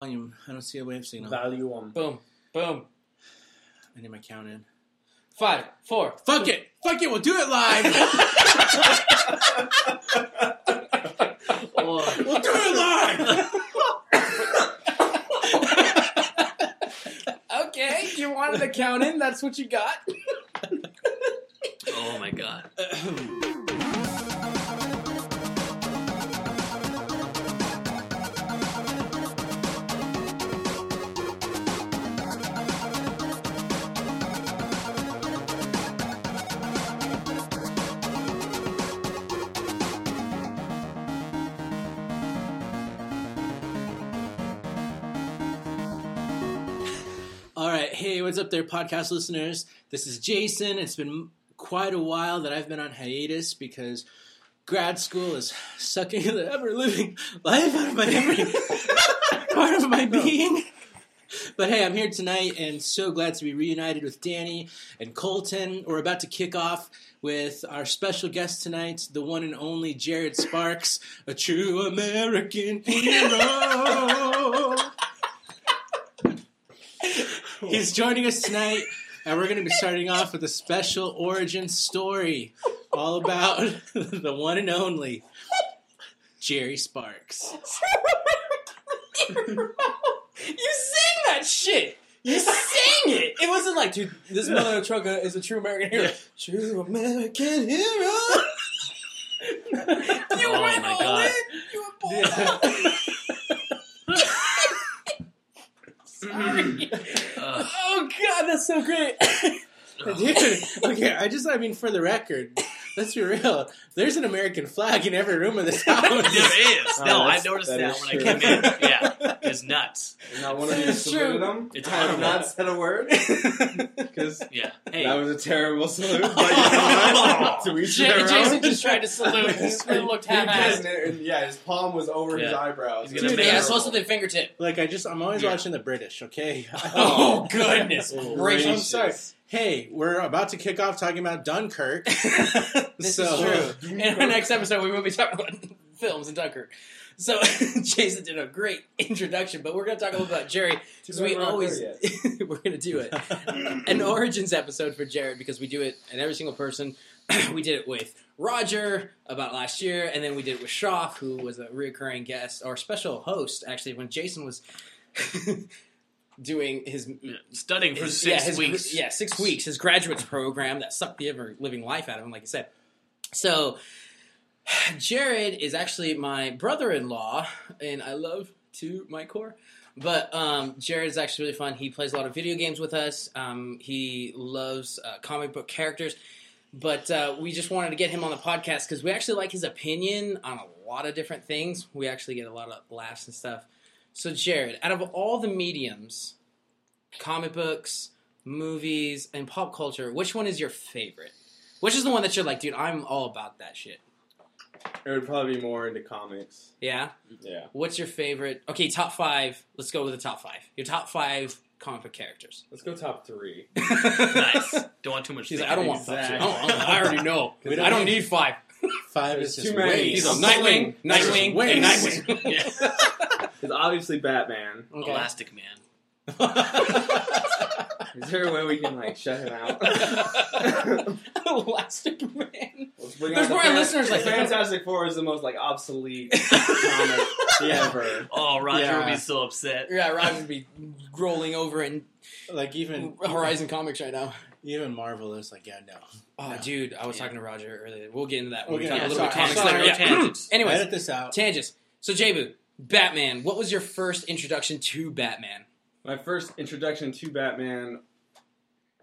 volume. I don't see a wave signal. Value on. Boom. Boom. I need my count in. Five, four. Fuck it. Fuck it. We'll do it live. we'll do it live. Okay, you wanted to count in. That's what you got. Oh my god. what's up there, podcast listeners? This is Jason. It's been quite a while that I've been on hiatus because grad school is sucking the ever living life out of my every part of my being. But hey, I'm here tonight and so glad to be reunited with Danny and Colton. We're about to kick off with our special guest tonight, the one and only Jared Sparks, a true American hero. He's joining us tonight, and we're going to be starting off with a special origin story all about the one and only Jerry Sparks. You sing that shit. You sing it. It wasn't like, dude, this mother trucker is a true American hero. True American hero. you Oh went all God. in. You were born. Sorry. Ugh. Oh god, that's so great. Dude, okay, I just, I mean, for the record, let's be real. There's an American flag in every room of this house. there is. Oh, No, I noticed that that, is when true. I came in. Yeah, it's nuts. Not one of you It's true. saluted him. It's I have horrible. not said a word because Yeah. Hey. that was a terrible salute. But you know to each J- their own. Jason just tried to salute. He looked He half-assed. did, and yeah, his palm was over his eyebrows. He's gonna Yeah, it's supposed to be fingertip. Like, I just, I'm always Yeah. watching the British, okay? Oh, goodness Oh, gracious. I'm sorry. Hey, we're about to kick off talking about Dunkirk. this So- is true. In our next episode, we will be talking about films in Dunkirk. So Jason did a great introduction, but we're going to talk a little about Jerry because we we're always we're going to do it an origins episode for Jared because we do it and every single person. we did it with Roger about last year, and then we did it with Shoff, who was a reoccurring guest or special host actually when Jason was doing his Studying for his- six yeah, his, weeks. Yeah, six weeks. His graduates program that sucked the ever living life out of him, like I said. So, Jared is actually my brother-in-law, and I love to my core. But um, Jared is actually really fun. He plays a lot of video games with us. Um, he loves uh, comic book characters. But uh, we just wanted to get him on the podcast because we actually like his opinion on a lot of different things. We actually get a lot of laughs and stuff. So, Jared, out of all the mediums, comic books, movies, and pop culture, which one is your favorite? Which is the one that you're like, dude, I'm all about that shit. It would probably be more into comics. Yeah? Yeah. What's your favorite? Okay, top five. Let's go with the top five. Your top five comic book characters. Let's go top three. nice. Don't want too much. She's like. I don't want top Exactly. two. I, don't- I already know. We don't I don't need- need five. Five is just too many. He's a I'm Nightwing, Nightwing, and Nightwing. Yeah. It's obviously Batman. Okay. Elastic Man. Is there a way we can like shut him out? Elastic Man. Let's bring There's out the more Fan- listeners like that. Fantastic Four is the most like obsolete comic ever. Oh, Roger Yeah. would be so upset. Yeah, Roger would be rolling over in like even Horizon Comics right now. Even Marvel is like, yeah, no. Oh, No. dude, I was Yeah. talking to Roger earlier. We'll get into that when We'll we get talk a into little bit that. of comics Sorry, later. Yeah. tangents. Anyways, Edit this out. tangents. So, Jabu, Batman. What was your first introduction to Batman? My first introduction to Batman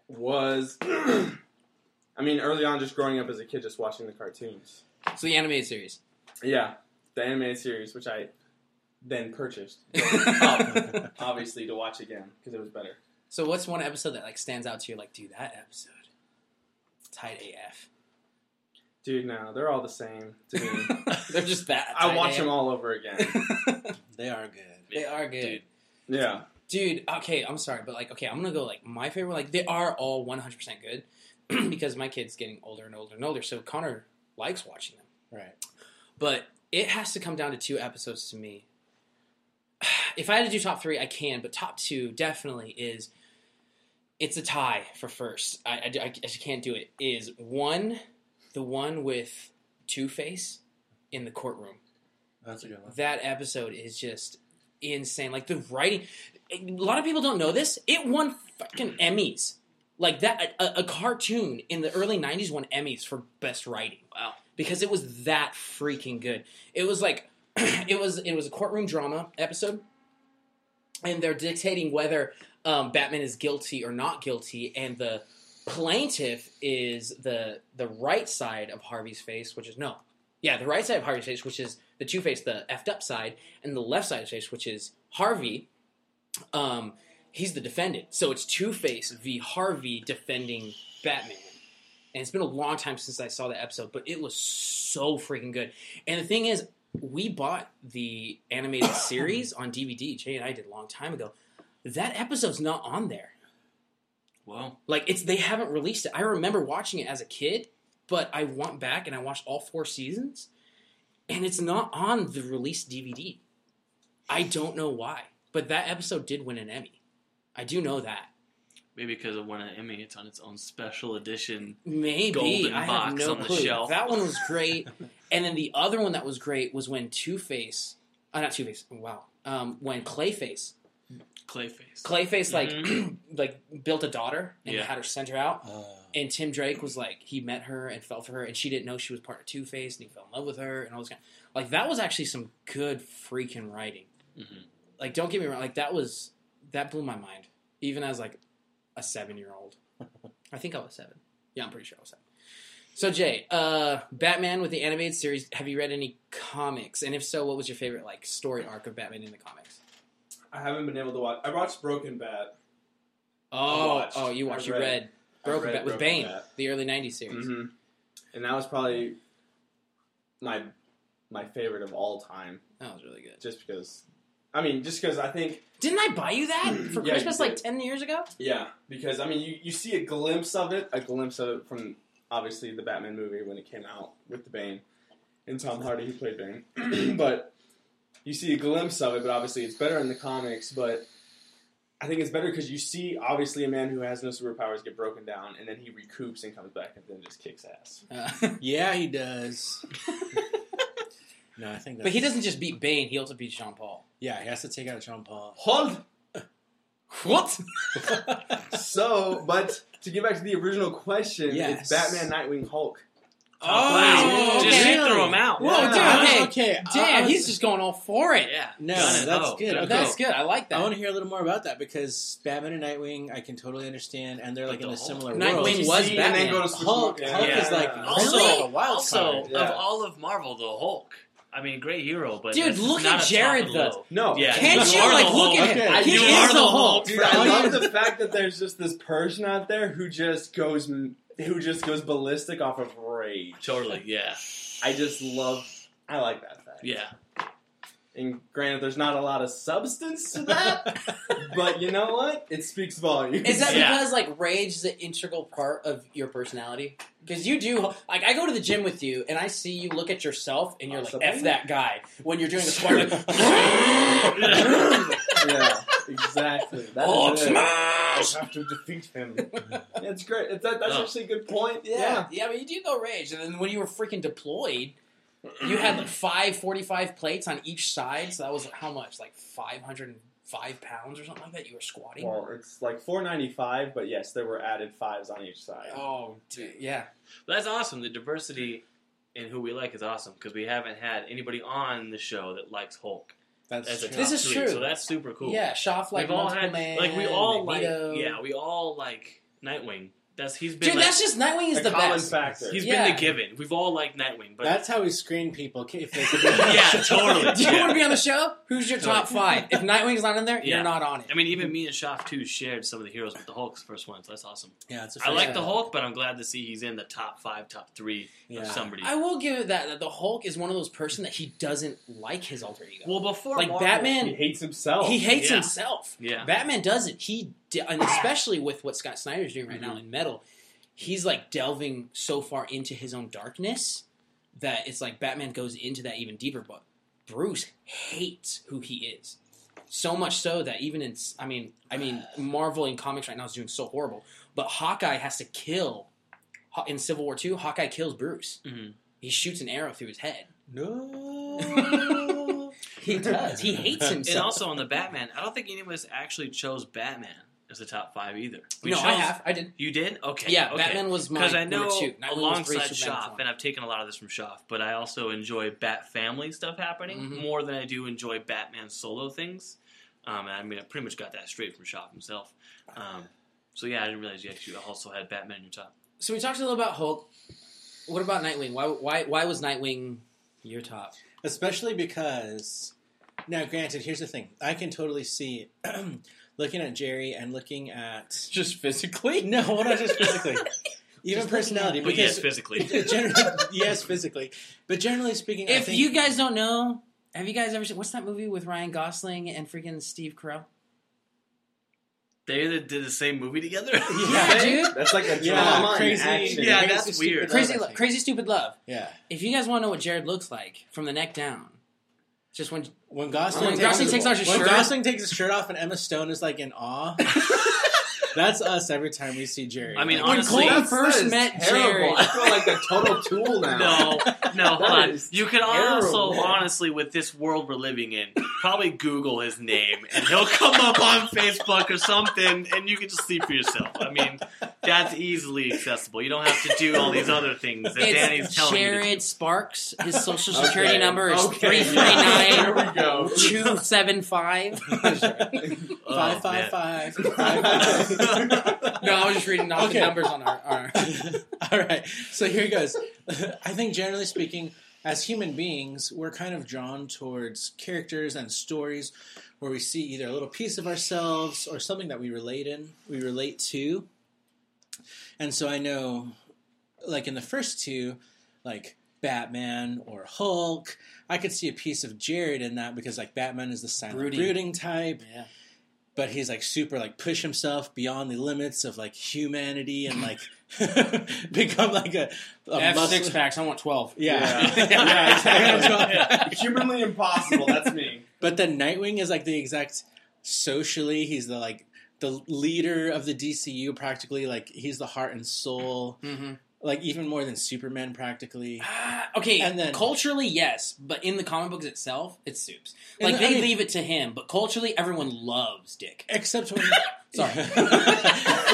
was, I mean, early on, just growing up as a kid, just watching the cartoons. So, the animated series. Yeah, the animated series, which I then purchased, obviously, to watch again because it was better. So, what's one episode that like stands out to you? Like, dude, that episode, tight AF. Dude, no, they're all the same to me. They're just bad. I watch AF. them all over again. They are good. they are good. Dude. Yeah, Dude, okay, I'm sorry, but like, okay, I'm gonna go like my favorite. Like, they are all 100 percent good because my kid's getting older and older and older. So Connor likes watching them, Right. but it has to come down to two episodes to me. if I had to do top three, I can, but top two definitely is. It's a tie for first. I, I, I just can't do it. Is one, the one with Two Face in the courtroom. That's a good one. That episode is just insane. Like the writing, a lot of people don't know this. It won fucking Emmys. Like that, a, a cartoon in the early '90s won Emmys for best writing. Wow. Because it was that freaking good. It was like, it was it was a courtroom drama episode, and they're dictating whether um, Batman is guilty or not guilty, and the plaintiff is the the right side of Harvey's face, which is no, yeah, the right side of Harvey's face, which is the Two Face, the effed up side, and the left side of face, which is Harvey. Um, he's the defendant, so it's Two Face v Harvey defending Batman. And it's been a long time since I saw that episode, but it was so freaking good. And the thing is, we bought the animated series on DVD. Jay and I did a long time ago. That episode's not on there. Well, Like it's they haven't released it. I remember watching it as a kid, but I went back and I watched all four seasons, and it's not on the released DVD. I don't know why, but that episode did win an Emmy. I do know that. Maybe because of one Emmy, it's on its own special edition. Maybe Golden I have box no on the clue. shelf. That one was great, and then the other one that was great was when Two Face, uh, not Two Face. Wow, um, when Clayface, Clayface. Clayface like like built a daughter and Yeah. had her send her out. Uh, And Tim Drake was like, he met her and fell for her, and she didn't know she was part of Two Face, and he fell in love with her, and all this kind. Like that was actually some good freaking writing. Mhm. Like, don't get me wrong, like that was that blew my mind, even as like a seven year old. I think I was seven. Yeah, I'm pretty sure I was seven. So Jay, uh, Batman with the animated series. Have you read any comics? And if so, what was your favorite like story arc of Batman in the comics? I haven't been able to watch. I watched Broken Bat. Oh, watched. oh, you I watched. You read. read Broken read Bat with Broken Bane, Bat. the early '90s series. hmm And that was probably my my favorite of all time, That was really good. just because. I mean, just because I think Didn't I buy you that for Yeah, Christmas like ten years ago? Yeah, because I mean, you, you see a glimpse of it, a glimpse of it from obviously the Batman movie when it came out with the Bane and Tom Hardy who played Bane, but you see a glimpse of it. But obviously, it's better in the comics. But I think it's better because you see obviously a man who has no superpowers get broken down, and then he recoups and comes back and then just kicks ass. Uh, yeah, he does. no, I think. That's, but he doesn't just beat Bane; he also beats Jean Paul. Yeah, he has to take out Jean Paul. Hold. What? So, but to get back to the original question, Yes. it's Batman, Nightwing, Hulk. Oh, wow. okay. Just really? throw him out. Whoa, Yeah. dude, okay. okay. Damn, I was- he's just going all for it. Yeah. No, Done that's good. good. Okay. That's good. I like that. I want to hear a little more about that because Batman and Nightwing, I can totally understand, and they're like But in a the Hulk- similar Nightwing world. Did you was see- and then Batman. go to Hulk. Hulk Yeah. is like Also, really a wild also card. Yeah. of all of Marvel, the Hulk. I mean, great hero, but Dude, look not at Jared, though. No, Yeah, Can't you you like look Hulk. at him? Okay. He You is are the the Hulk. Hulk. Dude, I love the fact that there's just this person out there who just goes who just goes ballistic off of rage. Totally, yeah, I just love. I like that fact. yeah. And granted, there's not a lot of substance to that, but you know what? It speaks volumes. Is that Yeah. because like rage is an integral part of your personality? Because you do like I go to the gym with you and I see you look at yourself and you're like Possibly. f that guy when you're doing the squat. Like, yeah, exactly. That Hulk is it. smash! I have to defeat him. It's great. It's, that, that's Oh. actually a good point. Yeah, yeah, but you do go rage. And then when you were freaking deployed, you had like five 45 plates on each side. So that was how much? Like 505 pounds or something like that you were squatting? Well, it's like 495, but yes, there were added fives on each side. Oh, dude, yeah. But that's awesome. The diversity in who we like is awesome because we haven't had anybody on the show that likes Hulk That's as a true. top This is three. true. So that's super cool. Yeah, Schaff like We've all had man, like we all Magneto. like yeah we all like Nightwing. That's he's been Dude, like, that's just Nightwing is a the common best. factor. he's Yeah. been the given. We've all liked Nightwing, but That's how we screen people if they could be Yeah, totally. Do you Yeah. want to be on the show? Who's your top five? If Nightwing's not in there, Yeah. you're not on it. I mean even me and Schaff too shared some of the heroes with the Hulk's first one, so that's awesome. Yeah, it's a I like Yeah. the Hulk, but I'm glad to see he's in the top five, top three Yeah. of somebody. I will give it that, that the Hulk is one of those person that he doesn't like his alter ego. well, before like Marvel- Batman, he hates himself. he hates Yeah. himself. Yeah. Batman doesn't. He de- and especially with what Scott Snyder's doing right now Mm-hmm. in Metal, he's like delving so far into his own darkness that it's like Batman goes into that even deeper. But Bruce hates who he is. So much so that even in, I mean, I mean, Marvel in comics right now is doing so horrible, but Hawkeye has to kill in Civil War Two. Hawkeye kills Bruce. Mhm. He shoots an arrow through his head. No. He does. He hates himself. And also on the Batman, I don't think any of us actually chose Batman as the top five either. We no, chose, I have. I did. You did? Okay. Yeah, okay. Batman was my Because I number know two. Nightwing was three, alongside Superman Shoff, and I've taken a lot of this from Shoff, but I also enjoy Bat Family stuff happening Mhm. more than I do enjoy Batman solo things. Um, and I mean, I pretty much got that straight from Shoff himself. Um, so yeah, I didn't realize you actually also had Batman in your top. So we talked a little about Hulk. What about Nightwing? Why? Why? Why was Nightwing your top? Especially because, now, granted, here's the thing: I can totally see looking at Jerry and looking at Just physically? no, well, not just physically, even Just personality. But yes, physically. generally, yes, physically, but generally speaking, I If think, you guys don't know, have you guys ever seen what's that movie with Ryan Gosling and freaking Steve Carell? They did the same movie together. Yeah, dude. That's like a Yeah, drama and crazy- action. Yeah, Crazy that's weird. Love, Crazy, I Lo- crazy, stupid love. yeah, If you guys want to know what Jared looks like from the neck down, just when when Gosling, When Gosling takes off his when shirt- Gosling takes his shirt off and Emma Stone is like in awe. That's us every time we see Jerry. I mean, Like, When honestly, Colton That's- first that is met terrible. Jared- I feel like a total tool now. No, no, hold That on. is You could also, terrible. honestly, with this world we're living in, probably Google his name and he'll come up on Facebook or something, and you can just see for yourself. I mean, that's easily accessible. You don't have to do all these other things that Danny's it's telling you. Jared Sparks, his social security Okay. number is Okay. three three Here nine we go. two seven five. do. Oh, five, man. five, five, five, five. No, I was just reading off Okay. the numbers on our. our All right, so here he goes. I think generally speaking, as human beings, we're kind of drawn towards characters and stories where we see either a little piece of ourselves or something that we relate in, we relate to. And so I know, like in the first two, like Batman or Hulk, I could see a piece of Jared in that because like Batman is the silent Brooding. brooding type, yeah. but he's like super like push himself beyond the limits of like humanity and like become like a, a I have muscle- six packs. I want twelve. Yeah, Yeah. yeah, exactly. Humanly impossible. That's me. But then Nightwing is like the exact socially. He's the like the leader of the DCU practically. Like he's the heart and soul. Mm-hmm. Like even more than Superman practically. Ah, okay, And then- culturally, yes, but in the comic books itself, it's soups. And Like the- I they mean- leave it to him, but culturally, everyone loves Dick. Except when Sorry.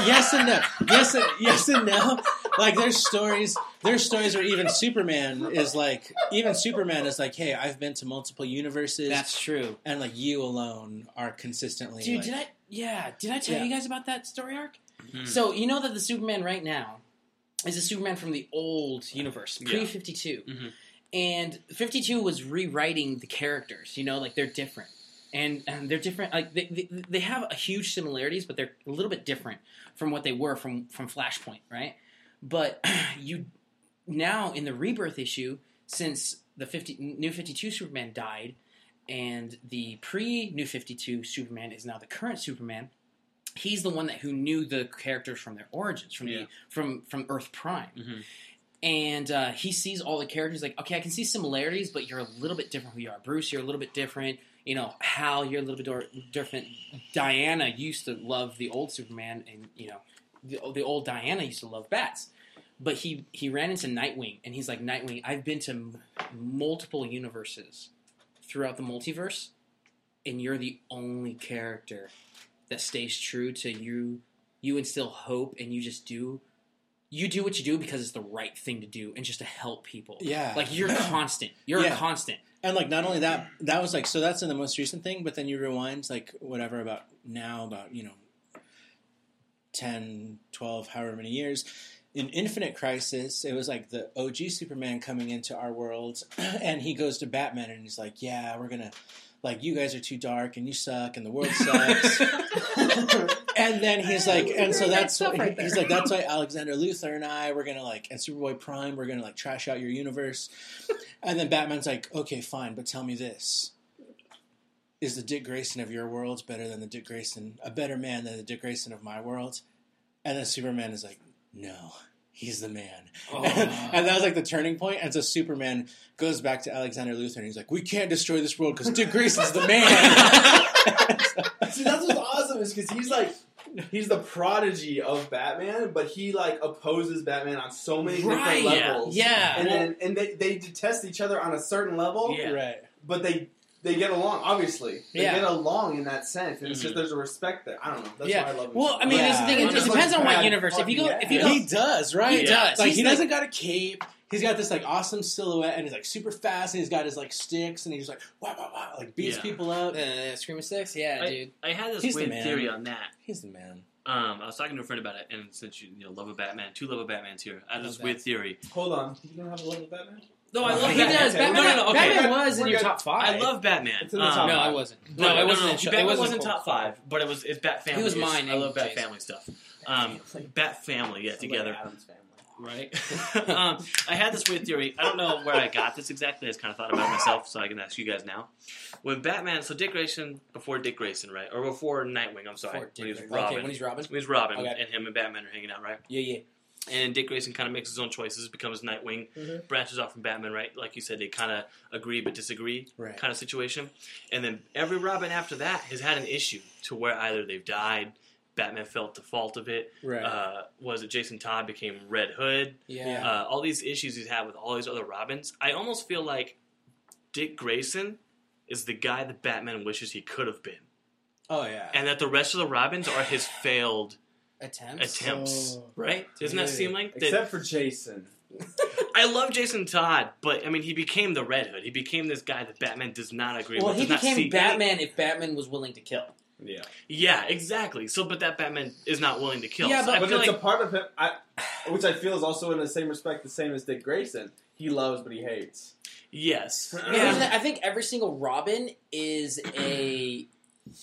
yes and no. Yes and yes and no. Like there's stories there's stories where even Superman is like even Superman is like, hey, I've been to multiple universes That's true, and like you alone are consistently dude. like, Did I? Yeah, did I tell Yeah. you guys about that story arc? Hmm. So you know that the Superman right now is a Superman from the old universe, pre Yeah. fifty two, Mhm. and fifty two was rewriting the characters. You know, like they're different, and, and they're different. Like they, they they have a huge similarities, but they're a little bit different from what they were from from Flashpoint, right? But you now in the rebirth issue, since the fifty new fifty two Superman died, and the pre new fifty two Superman is now the current Superman he's the one that who knew the characters from their origins from Yeah. the from from Earth Prime, Mhm. and uh, he sees all the characters like okay, I can see similarities, but you're a little bit different who you are. Bruce, you're a little bit different. You know, Hal, you're a little bit different. Diana used to love the old Superman, and you know, the, the old Diana used to love bats. But he he ran into Nightwing, and he's like, Nightwing, I've been to m- multiple universes throughout the multiverse, and you're the only character that stays true to you. You instill hope, and you just do. You do what you do because it's the right thing to do, and just to help people. Yeah. like you're constant. You're Yeah. a constant. And like not only that, that was like so that's in the most recent thing, but then you rewind like whatever about now about, you know, 10, 12, however many years. In Infinite Crisis, it was like the OG Superman coming into our world and he goes to Batman and he's like, "Yeah, we're going to like you guys are too dark and you suck and the world sucks." and then he's like, and so that's right he's like, that's why Alexander Luthor and I we're gonna like, and Superboy Prime, we're gonna like trash out your universe. And then Batman's like, okay, fine, but tell me this: is the Dick Grayson of your world better than the Dick Grayson, a better man than the Dick Grayson of my world? And then Superman is like, no. He's the man. Oh. and that was like the turning point. And so Superman goes back to Alexander Luthor and he's like, we can't destroy this world because Dick Grayson's the man. See, that's what's awesome is because he's like he's the prodigy of Batman, but he like opposes Batman on so many Right, different yeah. levels. Yeah. and Well- then and they, they detest each other on a certain level, Yeah. Right. but they they get along. Obviously, they Yeah. get along in that sense, and it's Mhm. just there's a respect there. I don't know. That's Yeah. why I love. him Well, I mean, much. that's the thing. It, it just depends on what universe. If you go, if you go, He does, right? He does. Like He's he the- doesn't got a cape. He's got this like awesome silhouette, and he's like super fast, and he's got his like sticks, and he's like wow, wow, wow, like beats Yeah. people up. uh, Screaming Six, yeah, dude. I had this He's weird man. theory on that. He's the man. Um, I was talking to a friend about it, and since you, you know love a Batman, two love a Batman's here. I had Love this that. weird theory. Hold on, you don't have a love of Batman? No, I love he Batman. does. Batman, no, no, no, okay. Batman We're was in good. your top five. I love Batman. It's in the Um, No. I wasn't. but- No, it wasn't. No, in- Batman it wasn't wasn't in top five, but it was. It's Bat Family. He was mine I love Bat Jason. Family stuff. Um, Bat Family, yeah, together. Adam's family. right? um, I had this weird theory. I don't know where I got this exactly. I just kind of thought about myself, so I can ask you guys now. When Batman, so Dick Grayson before Dick Grayson, right, or before Nightwing? I'm sorry, Before when he was Dick- Robin. Okay, when he's Robin. When he's Robin, Okay. and him and Batman are hanging out, right? Yeah, yeah. And Dick Grayson kind of makes his own choices, becomes Nightwing, Mhm. branches off from Batman, right? Like you said, they kind of agree but disagree, Right. kind of situation. And then every Robin after that has had an issue to where either they've died, Batman felt the fault of it. Right. Uh, was it Jason Todd became Red Hood? Yeah. uh, all these issues he's had with all these other Robins. I almost feel like Dick Grayson is the guy that Batman wishes he could have been, oh yeah. and that the rest of the Robins are his failed Attempts. attempts. Oh. right? Doesn't that seem like that? Except for Jason. I love Jason Todd, but I mean, he became the Red Hood. He became this guy that Batman does not agree Well, with. he does not see became any- Batman if Batman was willing to kill. Yeah, Yeah, exactly. So, but that Batman is not willing to kill. Yeah, So but- I but feel it's like a part of him, I, which I feel is also in the same respect the same as Dick Grayson. He loves, but he hates. yes, Yeah, here's the thing, I think every single Robin is a.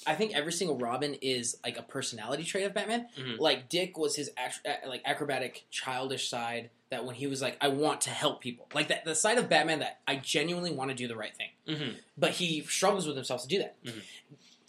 I think every single Robin is like a personality trait of Batman. Mhm. Like Dick was his act- uh, like acrobatic, childish side. That when he was like, I want to help people, like that the side of Batman that I genuinely want to do the right thing, Mhm. but he struggles with himself to do that. Mhm.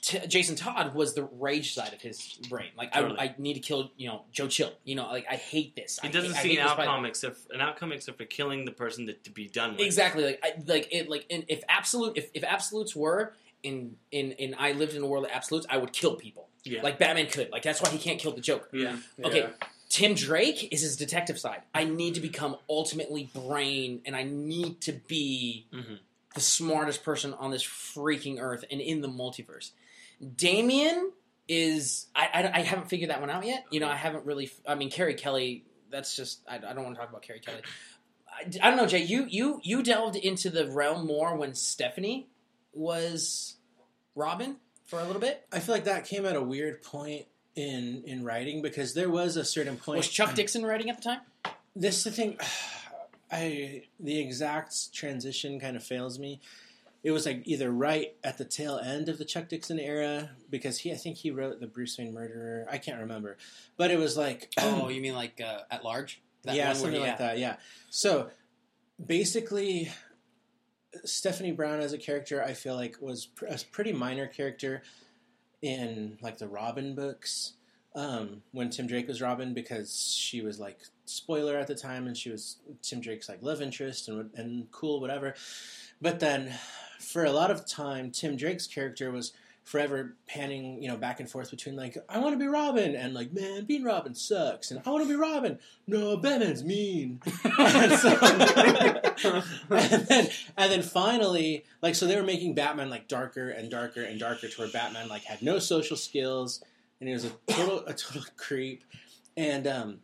T- Jason Todd was the rage side of his brain. Like Totally. I, I need to kill, you know, Joe Chill. You know, like I hate this. he doesn't hate, see an outcome except an outcome except for killing the person that to be done with. Exactly. Like I, like it like if absolute if, if absolutes were in in in I lived in a world of absolutes, I would kill people. Yeah. Like Batman could. Like that's why he can't kill the Joker. yeah. Okay. Tim Drake is his detective side. I need to become ultimately brain and I need to be Mhm. the smartest person on this freaking earth and in the multiverse. Damian is I, I, I haven't figured that one out yet. You know, I haven't really. I mean, Carrie Kelly. That's just I, I don't want to talk about Carrie Kelly. I, I don't know, Jay. You you you delved into the realm more when Stephanie was Robin for a little bit. I feel like that came at a weird point in in writing because there was a certain point. Was Chuck Dixon writing at the time? this is the thing i the exact transition kind of fails me it was like either right at the tail end of the chuck dixon era because he i think he wrote the bruce wayne murderer i can't remember but it was like Oh, you mean like uh, at large? That yeah one where something like that yeah so basically stephanie brown as a character i feel like was pr- a pretty minor character in like the robin books um, when Tim Drake was Robin because she was like spoiler at the time and she was Tim Drake's like love interest and and cool whatever. But then for a lot of time Tim Drake's character was forever panning, you know, back and forth between like I want to be Robin and like man being Robin sucks and I want to be Robin. No, Batman's mean. and, so, and then and then finally like so they were making Batman like darker and darker and darker to where Batman like had no social skills and he was a total a total creep. And um,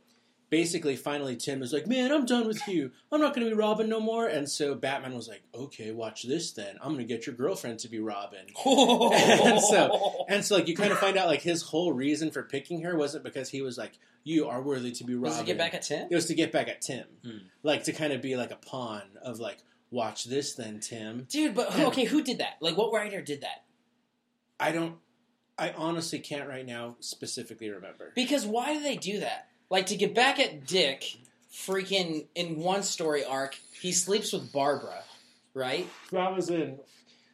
basically, finally, Tim was like, "Man, I'm done with you. I'm not going to be Robin no more." And so Batman was like, "Okay, watch this then. I'm going to get your girlfriend to be Robin." And so- And so, like, you kind of find out like his whole reason for picking her wasn't because he was like, "You are worthy to be Robin." was it get back at Tim? It was to get back at Tim, Hmm. like to kind of be like a pawn of like, "Watch this then, Tim." Dude, but who- okay, who did that? Like, what writer did that? I don't. I honestly can't right now specifically remember. Because why do they do that? Like to get back at Dick, freaking in one story arc, he sleeps with Barbara, right? That was in.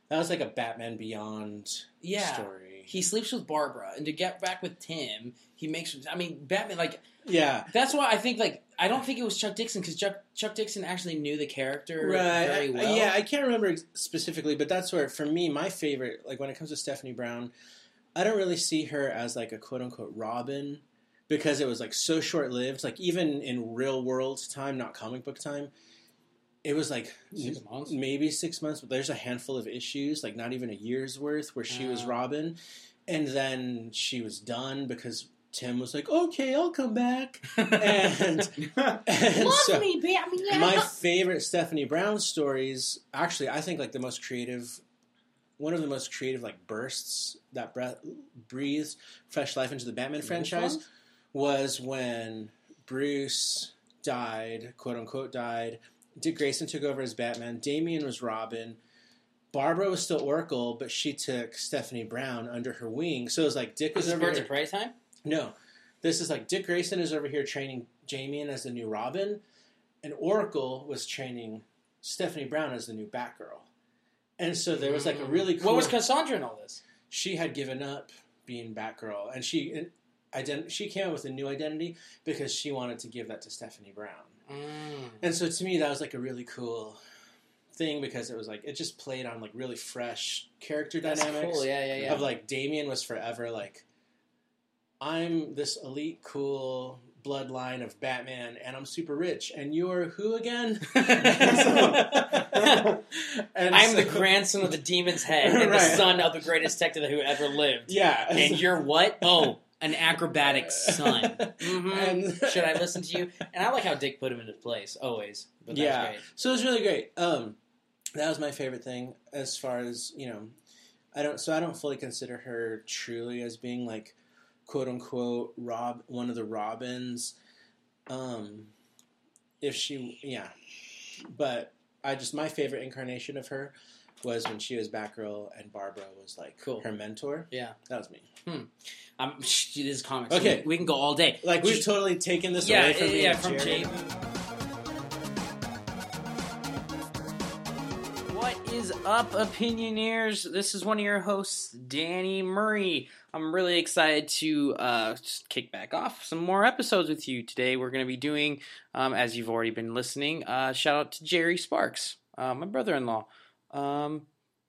That was like a Batman Beyond Yeah. story. he sleeps with Barbara, and to get back with Tim, he makes. I mean, Batman like yeah. that's why I think like I don't think it was Chuck Dixon because Chuck Chuck Dixon actually knew the character Right. very well. yeah, I can't remember specifically, but that's where, for me, my favorite, like when it comes to Stephanie Brown, I don't really see her as like a quote unquote Robin because it was like so short lived. Like even in real world time, not comic book time, it was like Six months? maybe six months, but there's a handful of issues, like not even a year's worth, where she was Oh. Robin. And then she was done because Tim was like, okay, I'll come back. And, and so, Batman. my favorite Stephanie Brown stories, actually, I think like the most creative, one of the most creative like bursts that breath, breathes fresh life into the Batman franchise was when Bruce died, quote unquote died. Dick Grayson took over as Batman. Damian was Robin. Barbara was still Oracle, but she took Stephanie Brown under her wing. So it was like Dick was This over Birds here. of Prey time. No, this is like Dick Grayson is over here training Damian as the new Robin, and Oracle was training Stephanie Brown as the new Batgirl. And so there was like a really cool. What was Cassandra in all this? she had given up being Batgirl, and she ident- she came up with a new identity because she wanted to give that to Stephanie Brown. Mm. And so to me, that was like a really cool thing because it was like it just played on like really fresh character That's dynamics cool. Yeah, yeah, yeah. of like Damian was forever like I'm this elite cool bloodline of Batman and I'm super rich and you're who again? And I'm the grandson of the demon's head and the son of the greatest detective who ever lived. Yeah. And you're what? Oh, an acrobatic son. hmm And- Should I listen to you? And I like how Dick put him in his place, always. But Yeah. great. So it was really great. Um, that was my favorite thing as far as you know. I don't. So I don't fully consider her truly as being like, quote unquote, Rob, one of the Robins. Um, if she, yeah, but I just my favorite incarnation of her was when she was Batgirl and Barbara was like Cool. her mentor. Yeah. That was me. Um, shh, it is comics. Okay. We, we can go all day. Like We- we've totally taken this yeah, away from me. yeah, from Jerry. Jay. What is up, opinioneers? This is one of your hosts, Danny Murray. I'm really excited to uh, kick back off some more episodes with you today. We're going to be doing, um, as you've already been listening, uh, shout out to Jerry Sparks, uh, my brother-in-law. Um,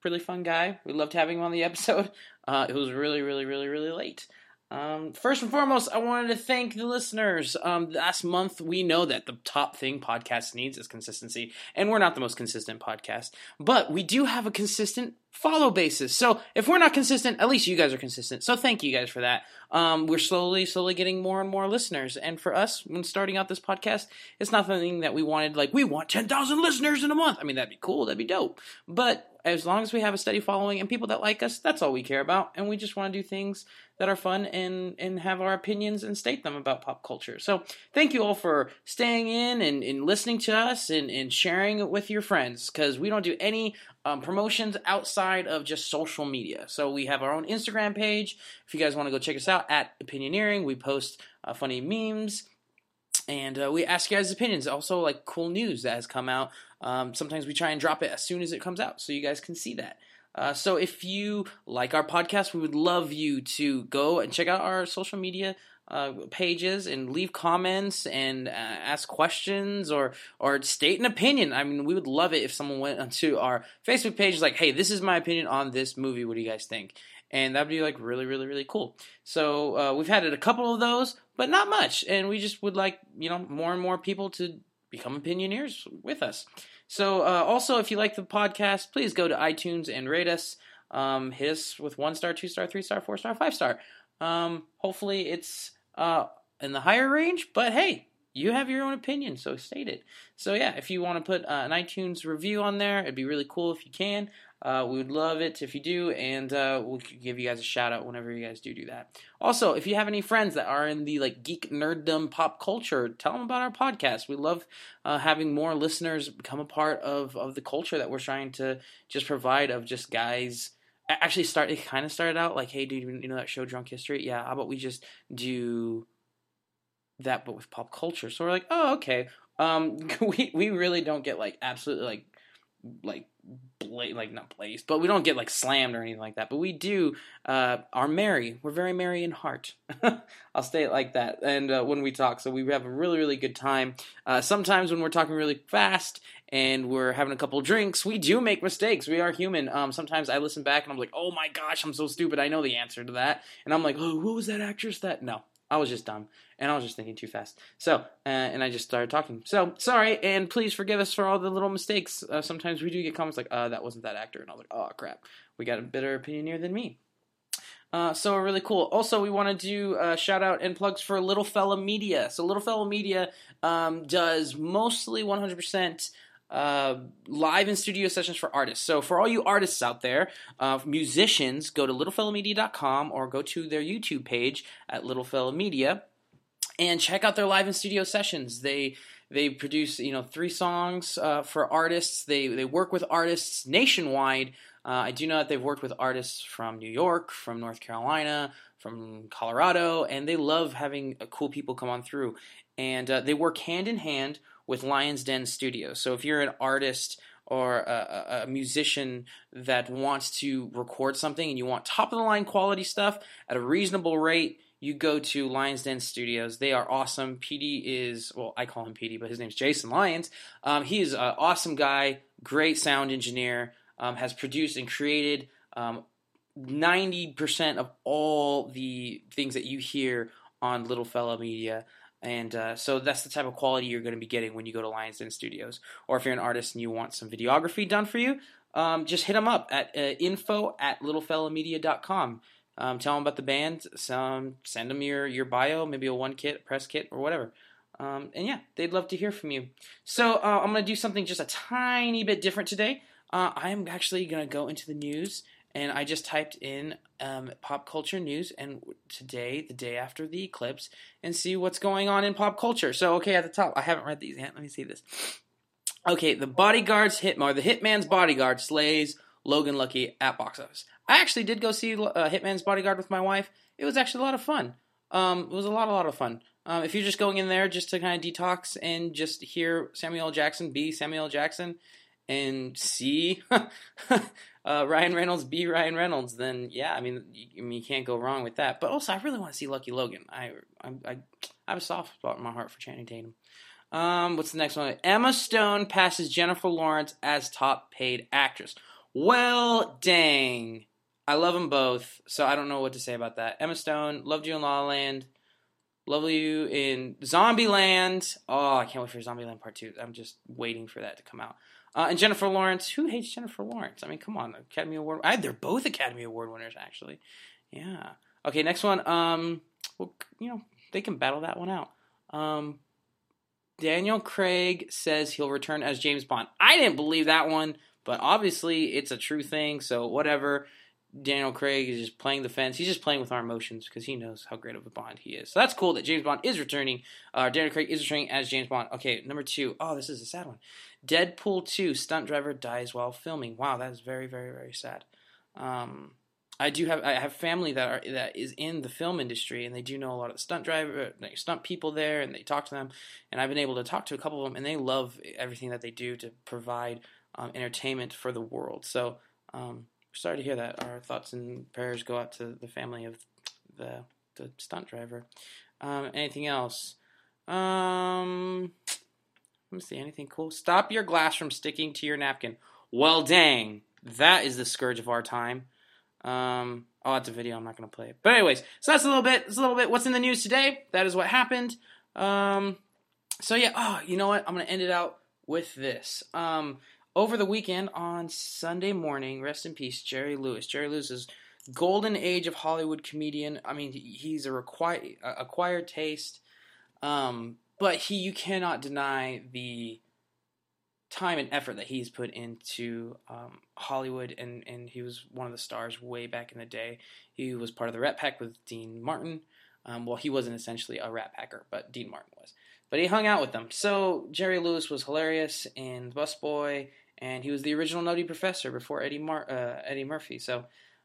really fun guy. We loved having him on the episode. Uh, it was really, really, really, really late. Um, first and foremost, I wanted to thank the listeners. Um, last month, we know that the top thing podcast needs is consistency, and we're not the most consistent podcast, but we do have a consistent follow basis. So if we're not consistent, at least you guys are consistent. So thank you guys for that. Um, we're slowly, slowly getting more and more listeners, and for us, when starting out this podcast, it's not something that we wanted. Like we want ten thousand listeners in a month. I mean, that'd be cool. That'd be dope. But as long as we have a steady following and people that like us, that's all we care about, and we just want to do things that are fun and and have our opinions and state them about pop culture. So thank you all for staying in and, and listening to us and, and sharing it with your friends because we don't do any um, promotions outside of just social media. So we have our own Instagram page. If you guys want to go check us out at Opinioneering, we post uh, funny memes and uh, we ask you guys' opinions. Also, like cool news that has come out. Um, sometimes we try and drop it as soon as it comes out so you guys can see that. Uh, so if you like our podcast, we would love you to go and check out our social media uh, pages and leave comments and uh, ask questions or or state an opinion. I mean, we would love it if someone went onto our Facebook page like, "Hey, this is my opinion on this movie. What do you guys think?" And that'd be like really, really, really cool. So uh, we've had a couple of those, but not much, and we just would like you know more and more people to become opinioneers with us. So, uh, also, if you like the podcast, please go to iTunes and rate us. Um, hit us with one star, two star, three star, four star, five star. Um, hopefully, it's uh, in the higher range, but hey, you have your own opinion, so state it. So, yeah, if you want to put uh, an iTunes review on there, it'd be really cool if you can. Uh, we would love it if you do, and uh, we'll give you guys a shout out whenever you guys do do that. Also, if you have any friends that are in the like geek nerddom pop culture, tell them about our podcast. We love uh, having more listeners become a part of of the culture that we're trying to just provide of just guys. Actually, start it kind of started out like, hey, dude, you know that show Drunk History? Yeah, how about we just do that, but with pop culture? So we're like, oh, okay. Um, we we really don't get like absolutely like like bla- like not blazed, but we don't get like slammed or anything like that. But we do uh, are merry. We're very merry in heart. I'll say it like that. And uh, when we talk, so we have a really really good time. Uh, sometimes when we're talking really fast and we're having a couple drinks, we do make mistakes. We are human. Um, sometimes I listen back and I'm like, oh my gosh, I'm so stupid. I know the answer to that, and I'm like, oh, what was that actress that? No, I was just dumb and I was just thinking too fast. So, uh, and I just started talking. So, sorry, and please forgive us for all the little mistakes. Uh, sometimes we do get comments like, uh, that wasn't that actor. And I was like, oh, crap. We got a better opinioneer than me. Uh, so really cool. Also, we want to do uh, shout out and plugs for Little Fella Media. So Little Fella Media um, does mostly 100% uh, live in studio sessions for artists. So for all you artists out there, uh, musicians, go to littlefellamedia.com or go to their YouTube page at Little Fella Media and check out their live in studio sessions. They they produce you know three songs uh, for artists. They they work with artists nationwide. Uh, I do know that they've worked with artists from New York, from North Carolina, from Colorado, and they love having uh, cool people come on through. And uh, they work hand in hand with Lions Den Studios. So if you're an artist or a, a, musician that wants to record something and you want top of the line quality stuff at a reasonable rate, you go to Lions Den Studios. They are awesome. PD is, well, I call him PD, but his name's Jason Lyons. Um, he is an awesome guy, great sound engineer, um, has produced and created um, 90% of all the things that you hear on Little Fella Media. And uh, so that's the type of quality you're going to be getting when you go to Lions Den Studios. Or if you're an artist and you want some videography done for you, um, just hit them up at uh, info at littlefellamedia.com. Um, tell them about the band. Some, send them your, your bio, maybe a one kit, press kit, or whatever. Um, and yeah, they'd love to hear from you. So uh, I'm going to do something just a tiny bit different today. Uh, I'm actually going to go into the news, and I just typed in um, pop culture news, and today, the day after the eclipse, and see what's going on in pop culture. So, okay, at the top, I haven't read these yet. Let me see this. Okay, the bodyguard's hit hitman, the hitman's bodyguard slays Logan Lucky at box office. I actually did go see uh, Hitman's Bodyguard with my wife. It was actually a lot of fun. Um, it was a lot, a lot of fun. Um, if you're just going in there just to kind of detox and just hear Samuel Jackson be Samuel Jackson and see uh, Ryan Reynolds be Ryan Reynolds, then yeah, I mean, you, I mean, you can't go wrong with that. But also, I really want to see Lucky Logan. I, I, I have a soft spot in my heart for Channing Tatum. Um, what's the next one? Emma Stone passes Jennifer Lawrence as top paid actress. Well, dang. I love them both, so I don't know what to say about that. Emma Stone, loved you in La La Land, love you in Zombieland. Oh, I can't wait for Zombieland Part Two. I'm just waiting for that to come out. Uh, and Jennifer Lawrence, who hates Jennifer Lawrence? I mean, come on, Academy Award. I, they're both Academy Award winners, actually. Yeah. Okay, next one. Um, well, you know, they can battle that one out. Um, Daniel Craig says he'll return as James Bond. I didn't believe that one, but obviously it's a true thing. So whatever. Daniel Craig is just playing the fence. He's just playing with our emotions because he knows how great of a Bond he is. So that's cool that James Bond is returning. Uh, Daniel Craig is returning as James Bond. Okay, number two. Oh, this is a sad one. Deadpool 2 stunt driver dies while filming. Wow, that is very, very, very sad. Um, I do have I have family that are that is in the film industry, and they do know a lot of stunt driver, like stunt people there, and they talk to them. And I've been able to talk to a couple of them, and they love everything that they do to provide um, entertainment for the world. So. Um, sorry to hear that. Our thoughts and prayers go out to the family of the the stunt driver. Um, anything else? Um, let me see. Anything cool? Stop your glass from sticking to your napkin. Well, dang, that is the scourge of our time. Um, oh, it's a video. I'm not to play it. But anyways, so that's a little bit. That's a little bit. What's in the news today? That is what happened. Um, so yeah. Oh, you know what? I'm to end it out with this. Um, over the weekend on Sunday morning, rest in peace, Jerry Lewis. Jerry Lewis is golden age of Hollywood comedian. I mean, he's a required acquired taste, um, but he you cannot deny the time and effort that he's put into um, Hollywood, and and he was one of the stars way back in the day. He was part of the Rat Pack with Dean Martin. Um, well, he wasn't essentially a Rat Packer, but Dean Martin was. But he hung out with them. So Jerry Lewis was hilarious in Busboy and he was the original Nutty Professor before Eddie Mar- uh, Eddie Murphy. So,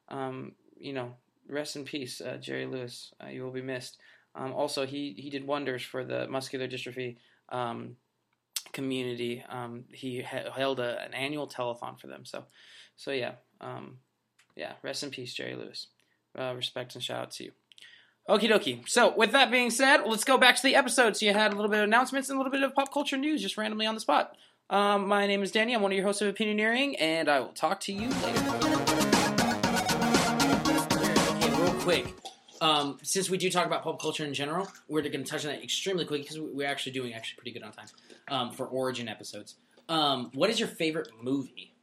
um, you know, rest in peace, uh, Jerry Lewis. Uh, you will be missed. Um, also, he he did wonders for the muscular dystrophy um, community. Um, he ha- held a, an annual telethon for them. So, so yeah, um, yeah. Rest in peace, Jerry Lewis. Uh, respect and shout out to you. Okie dokie. So, with that being said, let's go back to the episode. So, you had a little bit of announcements and a little bit of pop culture news just randomly on the spot. Um, my name is Danny. I'm one of your hosts of Opinioneering, and I will talk to you later. Okay, real quick. Um, since we do talk about pop culture in general, we're going to touch on that extremely quick because we're actually doing actually pretty good on time um, for origin episodes. Um, what is your favorite movie?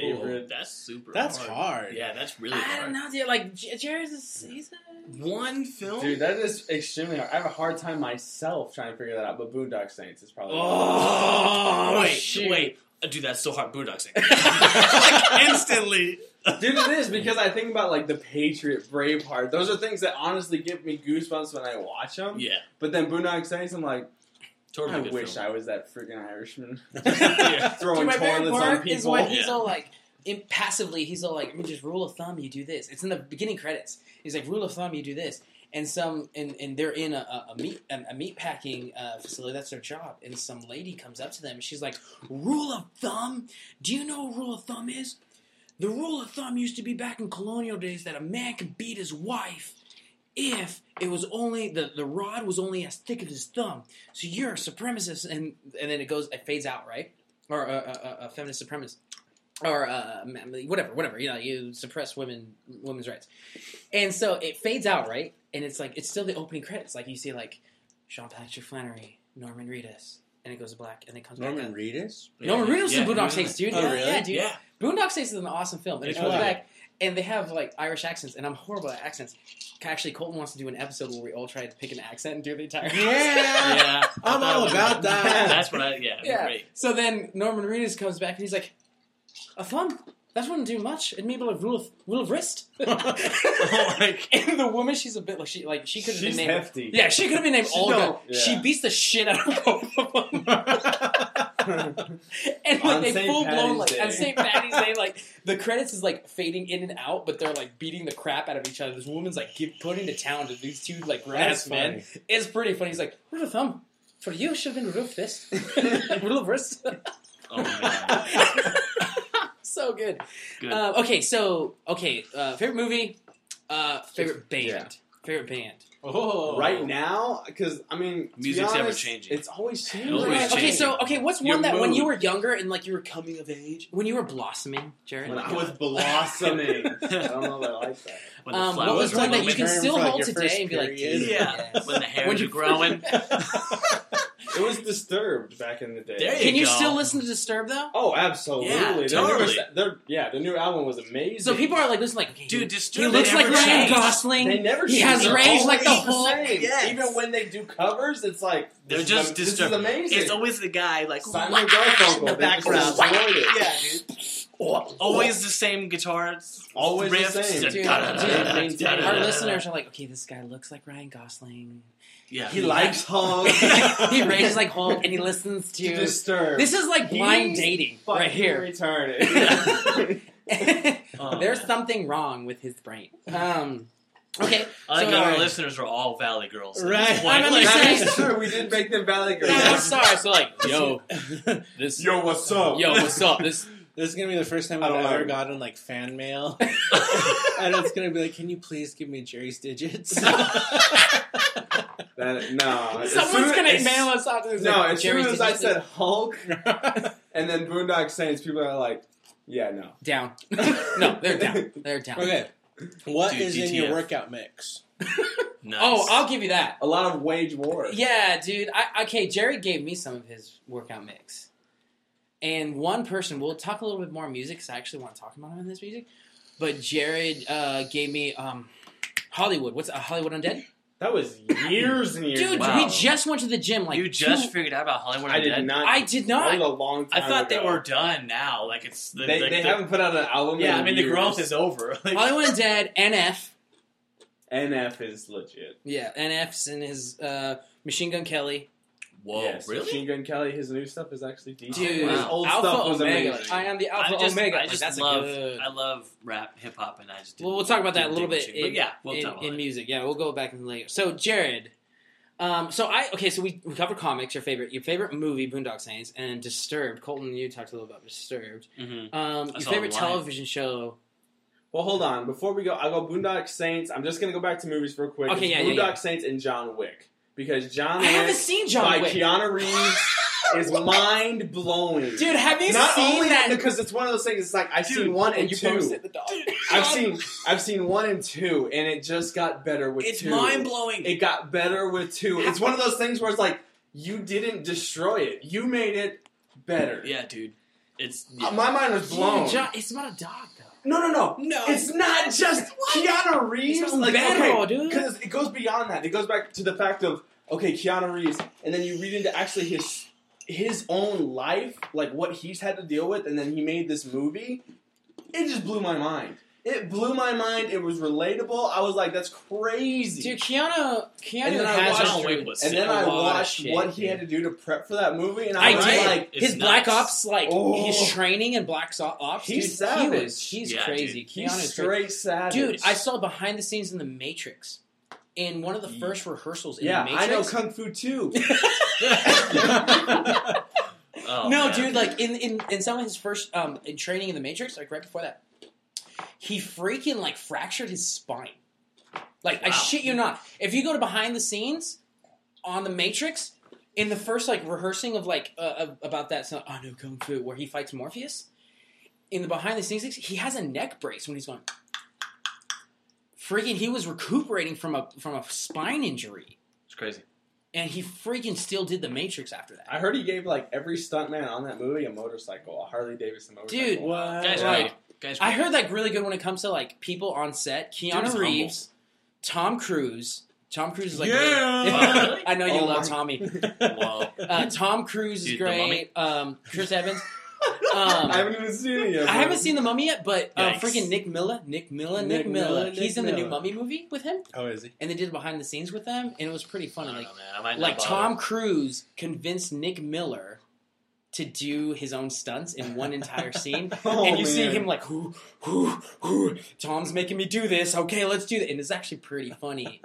Favorite. That's super. That's hard. hard. Yeah, that's really hard. I hard. don't know, dude. Like J- Jared's a, he's a One film. Dude, that is extremely hard. I have a hard time myself trying to figure that out, but Boondock Saints is probably. Oh, wait, shoot. wait. Uh, Dude, that's so hard. Boondocks. like, instantly. Dude, it is because I think about like the Patriot, Braveheart. Those are things that honestly give me goosebumps when I watch them. Yeah. But then Boondock Saints, I'm like, Totally I wish film. I was that freaking Irishman Yeah. throwing Dude, my favorite toilets on part is people. when he's Yeah. all like, in, passively, he's all like, I mean, just rule of thumb, you do this. It's in the beginning credits. He's like, rule of thumb, you do this. And some, and, and they're in a, a, a meat a, a meat packing uh, facility. That's their job. And some lady comes up to them. and She's like, "Rule of thumb? Do you know what rule of thumb is? The rule of thumb used to be back in colonial days that a man could beat his wife if it was only the, the rod was only as thick as his thumb. So you're a supremacist, and and then it goes it fades out, right? Or a, a, a feminist supremacist, or uh, whatever, whatever. You know, you suppress women women's rights, and so it fades out, right? And it's like it's still the opening credits. Like you see, like Sean Patrick Flanery, Norman Reedus, and it goes to black, and it comes Norman back. Reedus? Norman Reedus yeah, in Boondock yeah. Saints, dude. Oh, yeah, really? yeah, dude. Yeah. Boondock Saints is an awesome film, and it It's comes really back, and they have like Irish accents, and I'm horrible at accents. Actually, Colton wants to do an episode where we all try to pick an accent and do the entire. Yeah. Yeah. I'm all about that. That's what I. Yeah. yeah. Great. So then Norman Reedus comes back and he's like, "A thumb? That wouldn't do much. It maybe like rule of rule of wrist." Oh and the woman, she's a bit like she like she could have been She's named. hefty. Yeah, she could have been named She Olga. yeah. She beats the shit out of both of them. and like On they St. full blown Patty's like Day. on St. Patty's Day, like the credits is like fading in and out, but they're like beating the crap out of each other. This woman's like give, putting to town to these two like ass men. It's pretty funny. He's like, rule of thumb. For you, should have been rule of fist. rule of wrist. Oh man. so good. Good. Uh, okay, so okay, uh, favorite movie, uh, favorite band, Yeah. favorite band. Oh. Right now, because I mean, to be Music's ever changing. It's always changing. Always Right, Okay, so okay, what's Your one that when you were younger and like you were coming of age, when you were blossoming, Jared? When like, I was blossoming, I don't know if I like that. When the um, what flowers was were one that you can still for, like, hold today first and be like, period. dude, Yeah. When the hairs When are you- growing. It was disturbed back in the day. There Can you go. still listen to Disturbed though? Oh, absolutely. Yeah, Their new- totally. their- yeah, the new album was amazing. So people are like, listen, like, okay, Dude, he, he they looks like never Ryan change. Gosling. They never He change. has They're range like the always Hulk. same. Yes. Even when they do covers, it's like They're this just is, disturbed. This is amazing. It's always the guy like Simon "Wah!" Garfunkel. in the They background. destroyed it. Yeah, dude. Always the same guitars. Always the riffs. same. Dude, dude, our listeners are like, okay, this guy looks like Ryan Gosling. Yeah. He likes Hulk. he rages like Hulk, and he listens to. Disturbed. This is like blind He's dating right here. retarded. Oh, There's man. something wrong with his brain. Um, okay, I like so- how our listeners are all Valley girls. Right. I'm Like, just that saying- is true. We didn't make them Valley Girls. No, I'm sorry. So like, yo, this, Yo, what's up? yo, what's up? This, This is gonna be the first time I I've don't ever know. gotten like fan mail, and it's gonna be like, "Can you please give me Jerry's digits?" That, no. someone's gonna email us out. This No, like, as Jerry's soon as I Digits said Hulk and then Boondock Saints, people are like, yeah, no. down. no, they're down. They're down. okay, what is Dude, in your workout mix? nice. Oh, I'll give you that. A lot of wage war. Yeah, dude. I, okay, Jerry gave me some of his workout mix. And one person, we'll talk a little bit more music because I actually want to talk about him in this music. But Jared uh, gave me um, Hollywood. What's uh, Hollywood Undead? That was years and years Dude, ago. Wow. we just went to the gym. Like you just two- figured out about Hollywood I Undead? did not. I did That was not. a long I time thought they were done now. Like it's the, They, like they the- haven't put out an album. Yeah, in I mean the growth is over. Like, Hollywood Undead, NF. NF is legit. Yeah, NF's and his uh, Machine Gun Kelly. Whoa, yes, really? Machine Gun Kelly, his new stuff is actually decent. Dude, his old Alpha stuff was Omega. amazing. I am the Alpha I just, Omega. I Like, just that's love, good. I love rap, hip hop, and I just. Well, we'll talk about that a little bit machine. in, yeah, we'll in, in music. Yeah, we'll go back in later. So, Jared, Um, so I okay, so we, we covered comics. Your favorite, your favorite movie, Boondock Saints, and Disturbed. Colton, you talked a little about Disturbed. Mm-hmm. Um, your favorite television show? Well, hold on. Before we go, I'll go Boondock Saints. I'm just gonna go back to movies real quick. Okay, It's yeah, yeah, Boondock yeah. Saints and John Wick because John I Wick haven't seen John by Wick, Keanu Reeves is mind blowing. dude. Have you Not seen only that? because it's one of those things. It's like I've seen one and you two. posted the dog. I've seen I've seen one and two, and it just got better with It's two. mind blowing. It got better with two. It's one of those things where it's like you didn't destroy it; you made it better. Yeah, dude. It's Uh, my mind was blown. John, it's about a dog. No, no, no. No. It's not just Keanu Reeves. It's like, bad okay, dude. Because it goes beyond that. It goes back to the fact of okay, Keanu Reeves, and then you read into actually his his own life, like what he's had to deal with, and then he made this movie. It just blew my mind. It blew my mind. It was relatable. I was like, "That's crazy." Dude, Keanu, Keanu And then I has watched- a- John was and then I a lot of watched shit, what he dude. had to do to prep for that movie, and I, I was did. like, It's his Black. Ops, like Oh. his training in Black So- Ops, He's dude, He savage. was, he's Yeah, crazy. dude. "He's Keanu's crazy. straight savage." Dude, I saw behind the scenes in The Matrix. In one of the Ye- first rehearsals in Yeah, The I know kung fu too. Oh, no, man. dude, like in, in in some of his first um in training in the Matrix, like right before that, he freaking like fractured his spine. Like I shit you not. If you go to behind the scenes on the Matrix, in the first like rehearsing of like uh, about that song, I know kung fu, where he fights Morpheus, in the behind the scenes, he has a neck brace when he's going. Freaking, he was recuperating from a from a spine injury, It's crazy. and he freaking still did the Matrix after that. I heard he gave like every stuntman on that movie a motorcycle, a Harley Davidson motorcycle. Dude, Guys, Right. Great. Guys, I heard like really good when it comes to like people on set. Dude Keanu is humble. Reeves, Tom Cruise. Tom Cruise is like Yeah. really- Wow, really? I know you Oh love my- Tommy. Whoa. Uh, Tom Cruise is Dude, The great. Um, Chris Evans. I Um, haven't even seen it yet. I haven't seen the Mummy yet, but uh, freaking Nick Miller, Nick Miller, Nick, Nick Miller. Miller, He's Nick in the new Mummy movie with him, Oh, is he? and they did behind the scenes with them, and it was pretty I funny. don't Like, know, man. I might like. Tom Cruise convinced Nick Miller to do his own stunts in one entire scene. Oh, and you see him like, whoo, whoo, whoo, Tom's making me do this. Okay, let's do that. And it's actually pretty funny.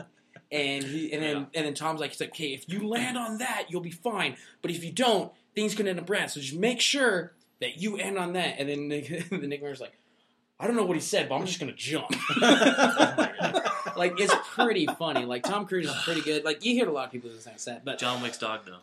And he and then Yeah. and then Tom's like, he's like, okay, if you land on that, you'll be fine. But if you don't, things could end up bad. So just make sure that you end on that. And then Nick, the Nick Miller's like, I don't know what he said, but I'm just gonna jump. like it's pretty funny. Like Tom Cruise is pretty good. Like you hear a lot of people say that, but John Wick's dog, though.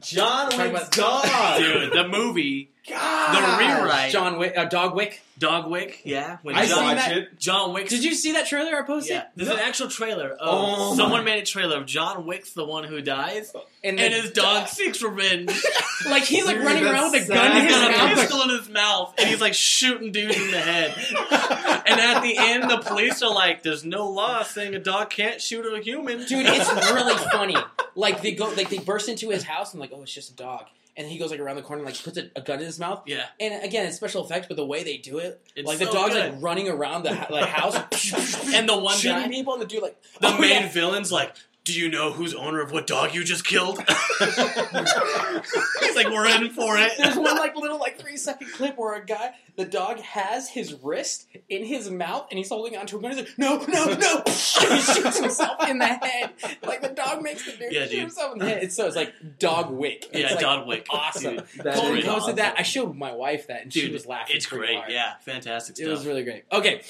John Talk Wick's about- dog. Dude, the movie, God. the rewrite, John Wick, uh, Dog Wick. Dog Wick, yeah. When I seen John, watched that. it. John Wick. Did you see that trailer I posted? Yeah, there's No. an actual trailer. Of Oh someone my- made a trailer of John Wick's the one who dies, And, and the his dog seeks revenge. like he's like Dude, running around with a that's gun in sad. his He's got a mouth. pistol in his mouth, and he's like shooting dudes in the head. And at the end, the police are like, "There's no law saying a dog can't shoot a human." Dude, it's really funny. Like they go, like they burst into his house and like, oh, it's just a dog. And he goes like around the corner, and, like puts a, a gun in his mouth. yeah, And again, it's special effects, but the way they do it, It's like the so dog's good. like running around the ho- like house, and the one shooting guy, people, and the dude like the oh, main yeah. villain's like, "Do you know who's owner of what dog you just killed?" He's like, "We're in for it." There's one like little like three second clip where a guy, the dog has his wrist in his mouth and he's holding onto a gun. He's like, no, no, no! he shoots himself in the head. Like the dog makes the dude Yeah, shoot dude. himself in the head. It's so it's like dog wick. It's, Yeah, like, Dog Wick. Awesome. Dude, That Colton is posted that. I showed my wife that and she was laughing. it's great. hard. Yeah, fantastic Stuff. It was really great. Okay.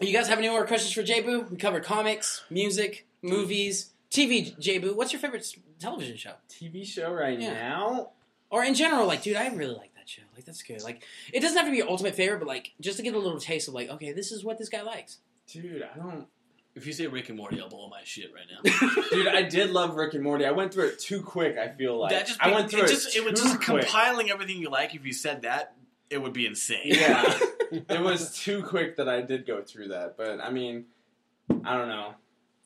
You guys have any more questions for J-Boo? We covered comics, music, movies, TV. J-Boo, what's your favorite television show? TV show right Yeah. now. Or in general, like, dude, I really like that show. Like, that's good. Like, it doesn't have to be your ultimate favorite, but like, just to get a little taste of like, okay, this is what this guy likes. Dude, I don't. If you say Rick and Morty, I'll blow my shit right now. Dude, I did love Rick and Morty. I went through it too quick. I feel like that just I went through it it, just it was too just quick. compiling everything you like. If you said that, it would be insane. Yeah, it was too quick that I did go through that. But I mean, I don't know.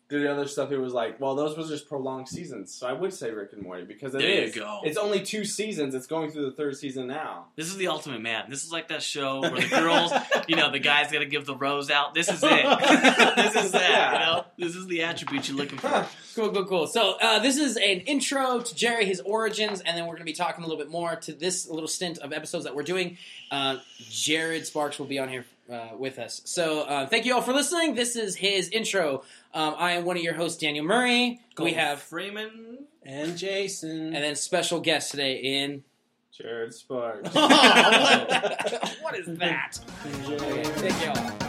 Through the other stuff, it was like, well, those was just prolonged seasons. So I would say Rick and Morty because it There you go. It's only two seasons. It's going through the third season now. This is the ultimate man. This is like that show where the girls, you know, the guys got to give the rose out. This is it. this is that. You know, this is the attribute you're looking for. Cool, cool, cool. So uh, this is an intro to Jerry, his origins, and then we're going to be talking a little bit more to this little stint of episodes that we're doing. Uh, Jared Sparks will be on here uh, with us. So uh, thank you all for listening. This is his intro. Um, I am one of your hosts, Daniel Murray. we have Freeman. And Jason. and then special guest today in. Jared Sparks. what is that? Okay, thank you all.